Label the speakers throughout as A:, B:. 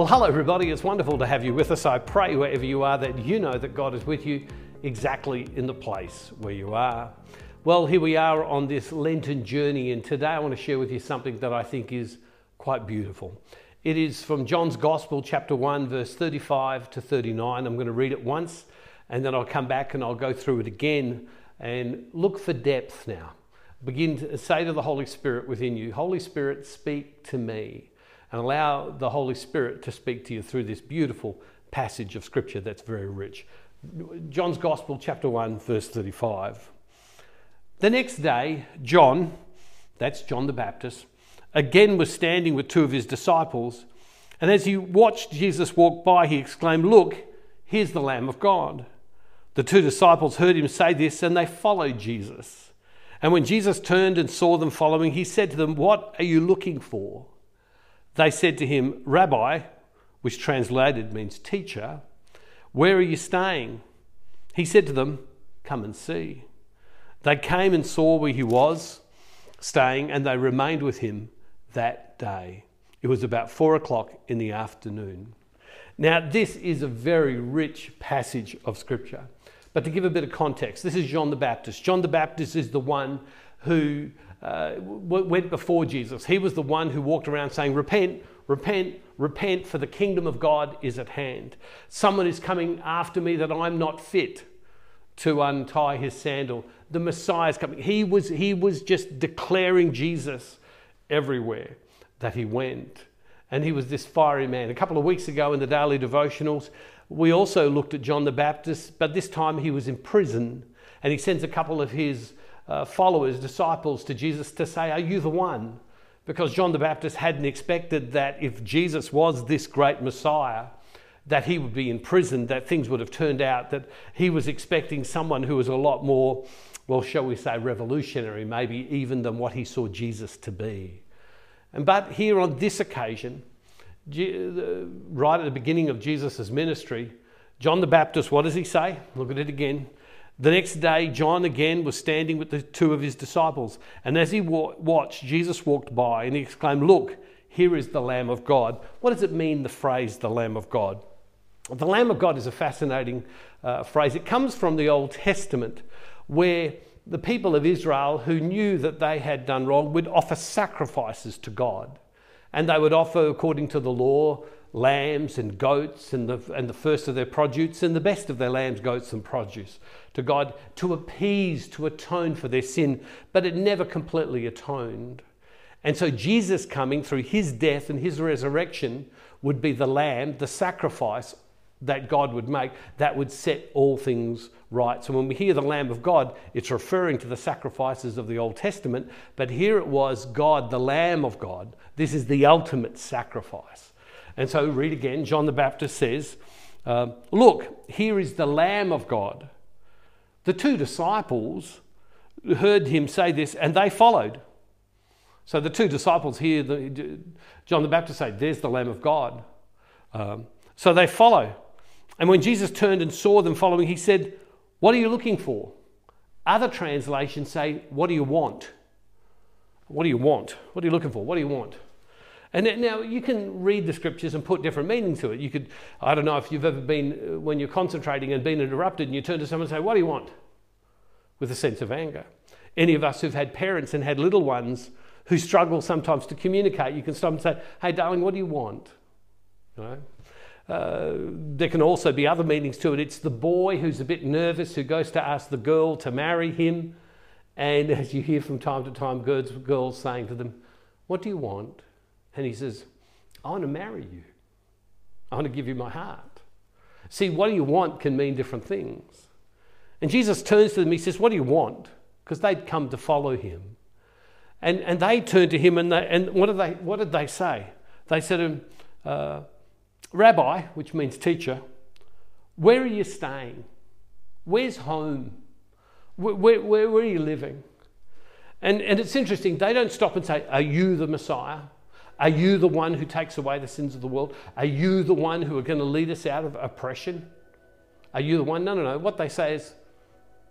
A: Well, hello, everybody. It's wonderful to have you with us. I pray wherever you are that you know that God is with you exactly in the place where you are. Well, here we are on this Lenten journey, and today I want to share with you something that I think is quite beautiful. It is from John's Gospel, chapter 1, verse 35 to 39. I'm going to read it once, and then I'll come back and I'll go through it again and look for depth now. Begin to say to the Holy Spirit within you, Holy Spirit, speak to me and allow the Holy Spirit to speak to you through this beautiful passage of Scripture that's very rich. John's Gospel, chapter 1, verse 35. The next day, John, that's John the Baptist, again was standing with two of his disciples. And as he watched Jesus walk by, he exclaimed, Look, here's the Lamb of God. The two disciples heard him say this and they followed Jesus. And when Jesus turned and saw them following, he said to them, What are you looking for? They said to him, Rabbi, which translated means teacher, where are you staying? He said to them, Come and see. They came and saw where he was staying, and they remained with him that day. It was about four o'clock in the afternoon. Now, this is a very rich passage of Scripture. But to give a bit of context, this is John the Baptist. John the Baptist is the one who uh, went before Jesus. He was the one who walked around saying, Repent, repent, repent, for the kingdom of God is at hand. Someone is coming after me that I'm not fit to untie his sandal. The Messiah is coming. He was, he was just declaring Jesus everywhere that he went. And he was this fiery man. A couple of weeks ago in the daily devotionals, we also looked at John the Baptist, but this time he was in prison and he sends a couple of his uh, followers, disciples to Jesus to say, Are you the one? Because John the Baptist hadn't expected that if Jesus was this great Messiah, that he would be imprisoned, that things would have turned out, that he was expecting someone who was a lot more, well, shall we say, revolutionary, maybe even than what he saw Jesus to be. And but here on this occasion, right at the beginning of Jesus' ministry, John the Baptist, what does he say? Look at it again. The next day, John again was standing with the two of his disciples. And as he wa- watched, Jesus walked by and he exclaimed, Look, here is the Lamb of God. What does it mean, the phrase, the Lamb of God? The Lamb of God is a fascinating uh, phrase. It comes from the Old Testament, where the people of Israel who knew that they had done wrong would offer sacrifices to God. And they would offer, according to the law, lambs and goats and the, and the first of their produce and the best of their lambs, goats, and produce to God to appease, to atone for their sin, but it never completely atoned. And so Jesus coming through his death and his resurrection would be the lamb, the sacrifice that God would make that would set all things right. So when we hear the Lamb of God, it's referring to the sacrifices of the Old Testament, but here it was God, the Lamb of God. This is the ultimate sacrifice. And so read again, John the Baptist says, uh, Look, here is the Lamb of God the two disciples heard him say this and they followed. So the two disciples hear the, John the Baptist say, There's the Lamb of God. Um, so they follow. And when Jesus turned and saw them following, he said, What are you looking for? Other translations say, What do you want? What do you want? What are you looking for? What do you want? And now you can read the scriptures and put different meanings to it. You could, I don't know if you've ever been, uh, when you're concentrating and been interrupted and you turn to someone and say, What do you want? With a sense of anger. Any of us who've had parents and had little ones who struggle sometimes to communicate, you can stop and say, Hey, darling, what do you want? You know? Uh, there can also be other meanings to it. It's the boy who's a bit nervous who goes to ask the girl to marry him. And as you hear from time to time, girls, girls saying to them, What do you want? And he says, I want to marry you. I want to give you my heart. See, what do you want can mean different things. And Jesus turns to them, he says, What do you want? Because they'd come to follow him. And, and they turned to him, and, they, and what, did they, what did they say? They said to him, uh, Rabbi, which means teacher, where are you staying? Where's home? Where, where, where, are you living? And, and it's interesting, they don't stop and say, Are you the Messiah? Are you the one who takes away the sins of the world? Are you the one who are going to lead us out of oppression? Are you the one? No, no, no. What they say is,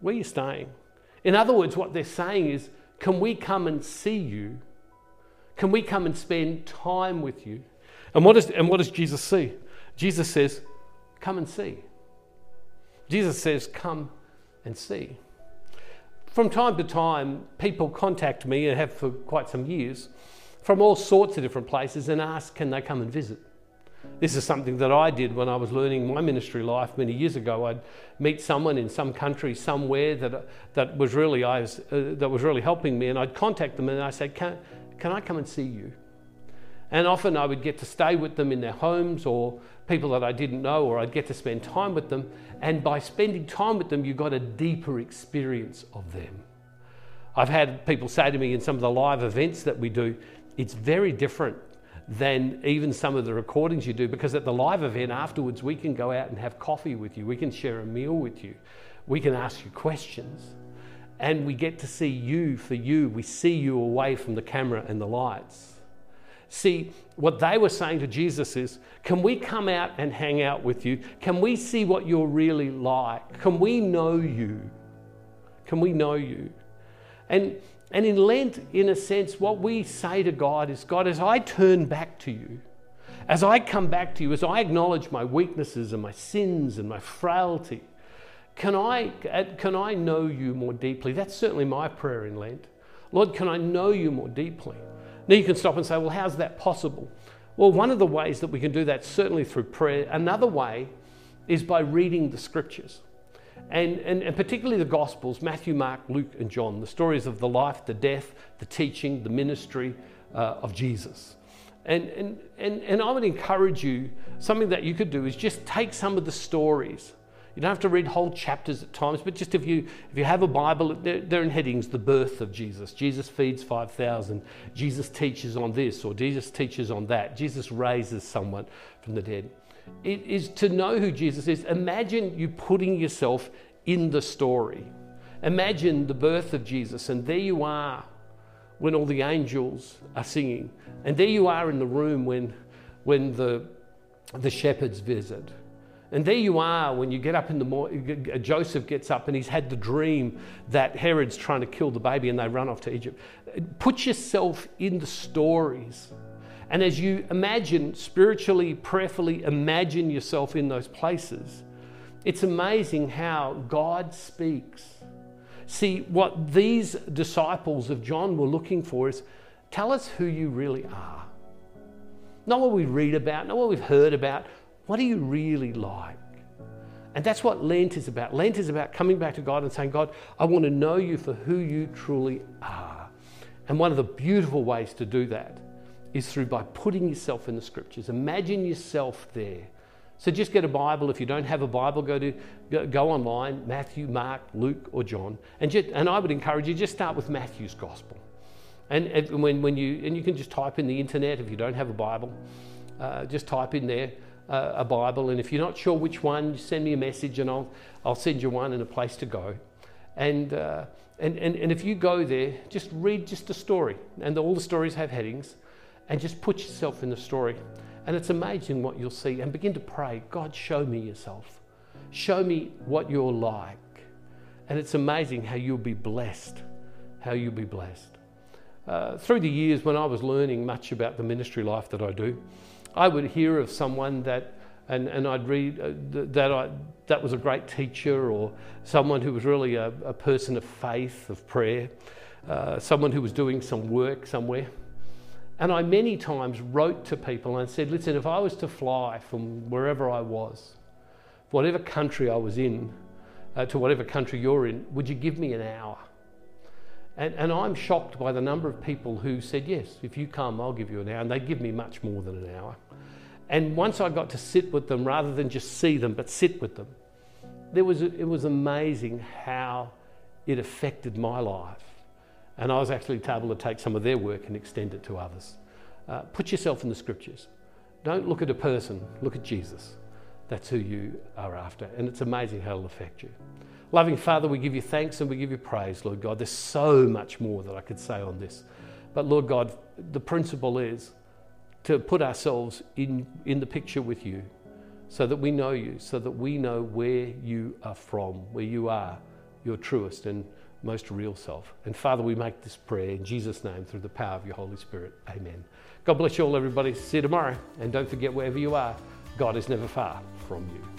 A: where are you staying? In other words, what they're saying is, can we come and see you? Can we come and spend time with you? And what, is, and what does Jesus see? Jesus says, Come and see. Jesus says, Come and see. From time to time, people contact me and have for quite some years from all sorts of different places and ask, Can they come and visit? This is something that I did when I was learning my ministry life many years ago. I'd meet someone in some country somewhere that, that, was, really, I was, uh, that was really helping me, and I'd contact them and I'd say, can, can I come and see you? And often I would get to stay with them in their homes or people that I didn't know, or I'd get to spend time with them. And by spending time with them, you got a deeper experience of them. I've had people say to me in some of the live events that we do, it's very different than even some of the recordings you do because at the live event afterwards, we can go out and have coffee with you, we can share a meal with you, we can ask you questions. And we get to see you for you. We see you away from the camera and the lights. See, what they were saying to Jesus is, Can we come out and hang out with you? Can we see what you're really like? Can we know you? Can we know you? And, and in Lent, in a sense, what we say to God is, God, as I turn back to you, as I come back to you, as I acknowledge my weaknesses and my sins and my frailty, can I, uh, can I know you more deeply? That's certainly my prayer in Lent. Lord, can I know you more deeply? Now you can stop and say, well, how's that possible? Well, one of the ways that we can do that, certainly through prayer. Another way is by reading the scriptures. And, and, and, particularly the Gospels Matthew, Mark, Luke, and John, the stories of the life, the death, the teaching, the ministry uh, of Jesus. And, and, and, and I would encourage you, something that you could do is just take some of the stories you don't have to read whole chapters at times, but just if you if you have a Bible, they're, they're in headings: the birth of Jesus. Jesus feeds five thousand. Jesus teaches on this, or Jesus teaches on that. Jesus raises someone from the dead. It is to know who Jesus is. Imagine you putting yourself in the story. Imagine the birth of Jesus, and there you are when all the angels are singing, and there you are in the room when when the the shepherds visit and there you are when you get up in the morning, uh, Joseph gets up and he's had the dream that Herod's trying to kill the baby and they run off to Egypt. Put yourself in the stories. And as you imagine, spiritually, prayerfully, imagine yourself in those places, it's amazing how God speaks. See, what these disciples of John were looking for is tell us who you really are. Not what we read about, not what we've heard about, what are you really like? And that's what Lent is about. Lent is about coming back to God and saying, God, I want to know you for who you truly are. And one of the beautiful ways to do that is through by putting yourself in the scriptures. Imagine yourself there. So just get a Bible. If you don't have a Bible, go to go, online, Matthew, Mark, Luke, or John. And, just, and I would encourage you, just start with Matthew's gospel. And, and when, when you and you can just type in the internet if you don't have a Bible, uh, just type in there a Bible, and if you're not sure which one, send me a message and I'll, I'll send you one and a place to go. And, uh, and, and, and if you go there, just read just a story, and all the stories have headings, and just put yourself in the story. And it's amazing what you'll see, and begin to pray God, show me yourself. Show me what you're like. And it's amazing how you'll be blessed. How you'll be blessed. Uh, through the years, when I was learning much about the ministry life that I do, I would hear of someone that, and, and I'd read uh, that I, that was a great teacher or someone who was really a, a person of faith, of prayer, uh, someone who was doing some work somewhere. And I many times wrote to people and said, listen, if I was to fly from wherever I was, whatever country I was in, uh, to whatever country you're in, would you give me an hour? And, and I'm shocked by the number of people who said, Yes, if you come, I'll give you an hour. And they give me much more than an hour. And once I got to sit with them, rather than just see them, but sit with them, there was, it was amazing how it affected my life. And I was actually able to take some of their work and extend it to others. Uh, put yourself in the scriptures. Don't look at a person, look at Jesus. That's who you are after. And it's amazing how it'll affect you. Loving Father, we give you thanks and we give you praise, Lord God. There's so much more that I could say on this. But Lord God, the principle is to put ourselves in, in the picture with you so that we know you, so that we know where you are from, where you are your truest, and most real self. And Father, we make this prayer in Jesus' name through the power of your Holy Spirit. Amen. God bless you all, everybody. See you tomorrow. And don't forget, wherever you are, God is never far from you.